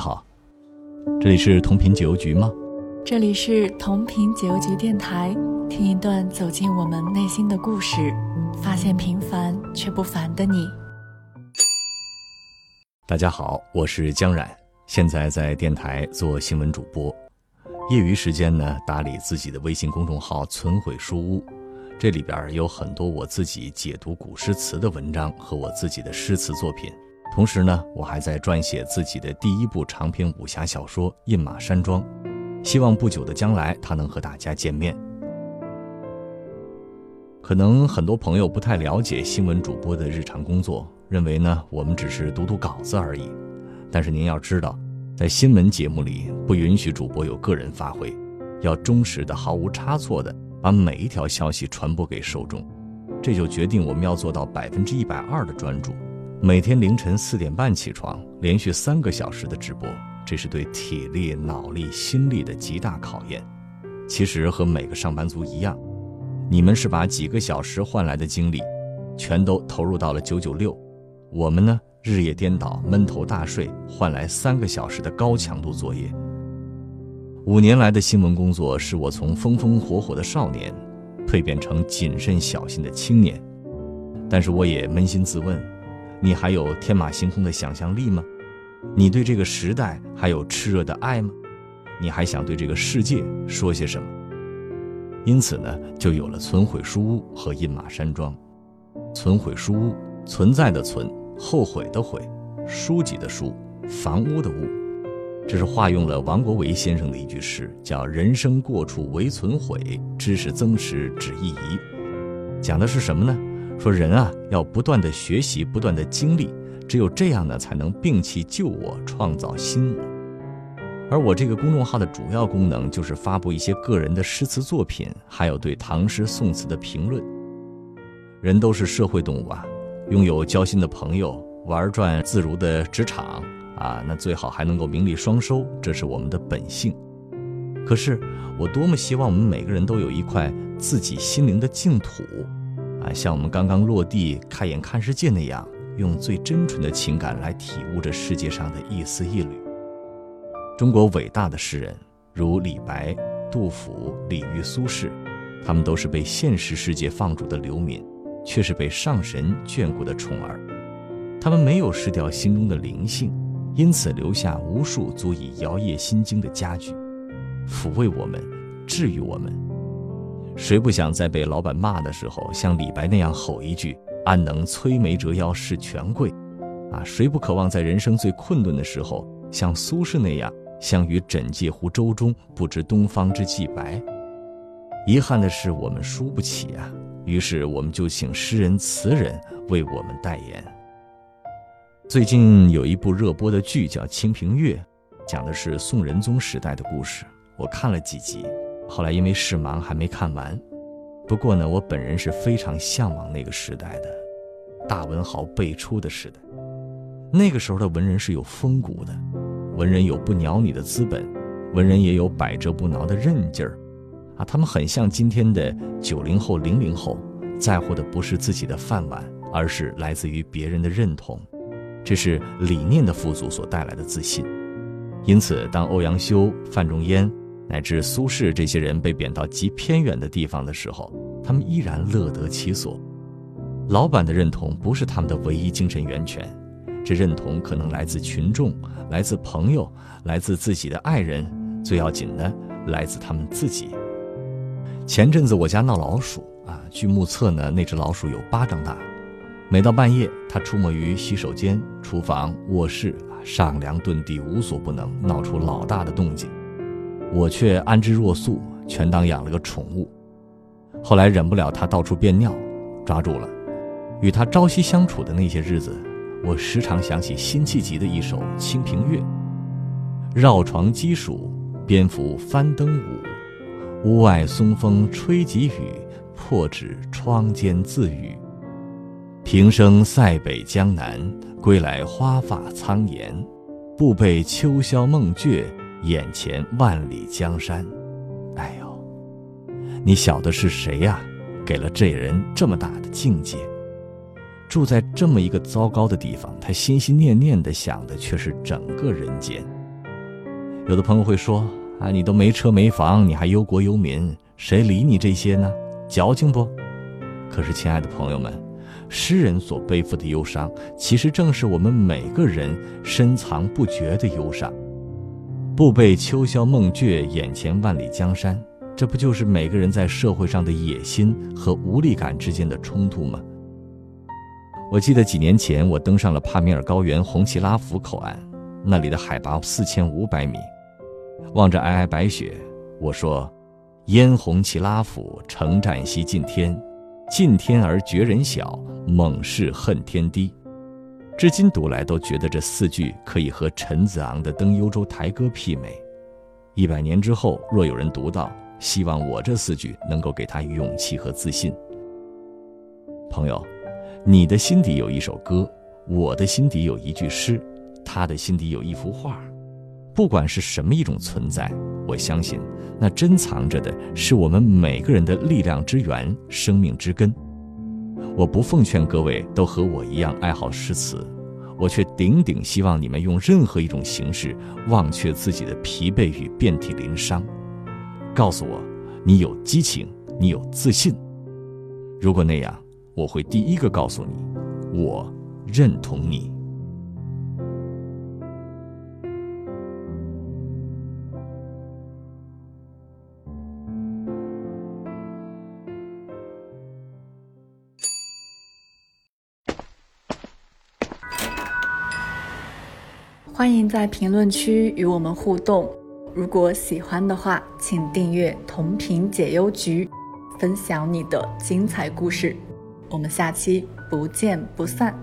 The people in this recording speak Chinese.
好，这里是同频解忧局吗？这里是同频解忧局电台，听一段走进我们内心的故事，发现平凡却不凡的你。大家好，我是江冉，现在在电台做新闻主播，业余时间呢打理自己的微信公众号“存毁书屋”，这里边有很多我自己解读古诗词的文章和我自己的诗词作品。同时呢，我还在撰写自己的第一部长篇武侠小说《印马山庄》，希望不久的将来他能和大家见面。可能很多朋友不太了解新闻主播的日常工作，认为呢我们只是读读稿子而已。但是您要知道，在新闻节目里不允许主播有个人发挥，要忠实的、毫无差错的把每一条消息传播给受众。这就决定我们要做到百分之一百二的专注。每天凌晨四点半起床，连续三个小时的直播，这是对体力、脑力、心力的极大考验。其实和每个上班族一样，你们是把几个小时换来的精力，全都投入到了九九六。我们呢，日夜颠倒，闷头大睡，换来三个小时的高强度作业。五年来的新闻工作，使我从风风火火的少年，蜕变成谨慎小心的青年。但是我也扪心自问。你还有天马行空的想象力吗？你对这个时代还有炽热的爱吗？你还想对这个世界说些什么？因此呢，就有了存毁书屋和印马山庄。存毁书屋，存在的存，后悔的悔，书籍的书，房屋的屋。这是化用了王国维先生的一句诗，叫“人生过处唯存悔，知识增时只意移”。讲的是什么呢？说人啊，要不断的学习，不断的经历，只有这样呢，才能摒弃旧我，创造新我。而我这个公众号的主要功能，就是发布一些个人的诗词作品，还有对唐诗宋词的评论。人都是社会动物啊，拥有交心的朋友，玩转自如的职场啊，那最好还能够名利双收，这是我们的本性。可是，我多么希望我们每个人都有一块自己心灵的净土。啊，像我们刚刚落地开眼看世界那样，用最真纯的情感来体悟着世界上的一丝一缕。中国伟大的诗人如李白、杜甫、李煜、苏轼，他们都是被现实世界放逐的流民，却是被上神眷顾的宠儿。他们没有失掉心中的灵性，因此留下无数足以摇曳心经的佳句，抚慰我们，治愈我们。谁不想在被老板骂的时候，像李白那样吼一句“安能摧眉折腰事权贵”？啊，谁不渴望在人生最困顿的时候，像苏轼那样“相与枕藉乎舟中，不知东方之既白”？遗憾的是，我们输不起啊。于是，我们就请诗人词人为我们代言。最近有一部热播的剧叫《清平乐》，讲的是宋仁宗时代的故事。我看了几集。后来因为事忙还没看完，不过呢，我本人是非常向往那个时代的，大文豪辈出的时代。那个时候的文人是有风骨的，文人有不鸟你的资本，文人也有百折不挠的韧劲儿，啊，他们很像今天的九零后、零零后，在乎的不是自己的饭碗，而是来自于别人的认同，这是理念的富足所带来的自信。因此，当欧阳修、范仲淹。乃至苏轼这些人被贬到极偏远的地方的时候，他们依然乐得其所。老板的认同不是他们的唯一精神源泉，这认同可能来自群众，来自朋友，来自自己的爱人，最要紧的来自他们自己。前阵子我家闹老鼠啊，据目测呢，那只老鼠有巴掌大。每到半夜，它出没于洗手间、厨房、卧室，上梁遁地，无所不能，闹出老大的动静。我却安之若素，全当养了个宠物。后来忍不了它到处便尿，抓住了。与它朝夕相处的那些日子，我时常想起辛弃疾的一首《清平乐》：绕床击鼠，蝙蝠翻灯舞，屋外松风吹急雨，破纸窗间自语。平生塞北江南，归来花发苍颜，不被秋宵梦倦。眼前万里江山，哎呦，你晓得是谁呀？给了这人这么大的境界，住在这么一个糟糕的地方，他心心念念的想的却是整个人间。有的朋友会说：“啊，你都没车没房，你还忧国忧民，谁理你这些呢？矫情不？”可是，亲爱的朋友们，诗人所背负的忧伤，其实正是我们每个人深藏不绝的忧伤。不被秋宵梦觉，眼前万里江山，这不就是每个人在社会上的野心和无力感之间的冲突吗？我记得几年前，我登上了帕米尔高原红旗拉甫口岸，那里的海拔四千五百米，望着皑皑白雪，我说：“燕红旗拉甫，城战西尽天，尽天而绝人小，猛士恨天低。”至今读来都觉得这四句可以和陈子昂的《登幽州台歌》媲美。一百年之后，若有人读到，希望我这四句能够给他勇气和自信。朋友。你的心底有一首歌，我的心底有一句诗，他的心底有一幅画。不管是什么一种存在，我相信那珍藏着的是我们每个人的力量之源、生命之根。我不奉劝各位都和我一样爱好诗词，我却顶顶希望你们用任何一种形式忘却自己的疲惫与遍体鳞伤，告诉我，你有激情，你有自信。如果那样。我会第一个告诉你，我认同你。欢迎在评论区与我们互动。如果喜欢的话，请订阅同频解忧局，分享你的精彩故事。我们下期不见不散。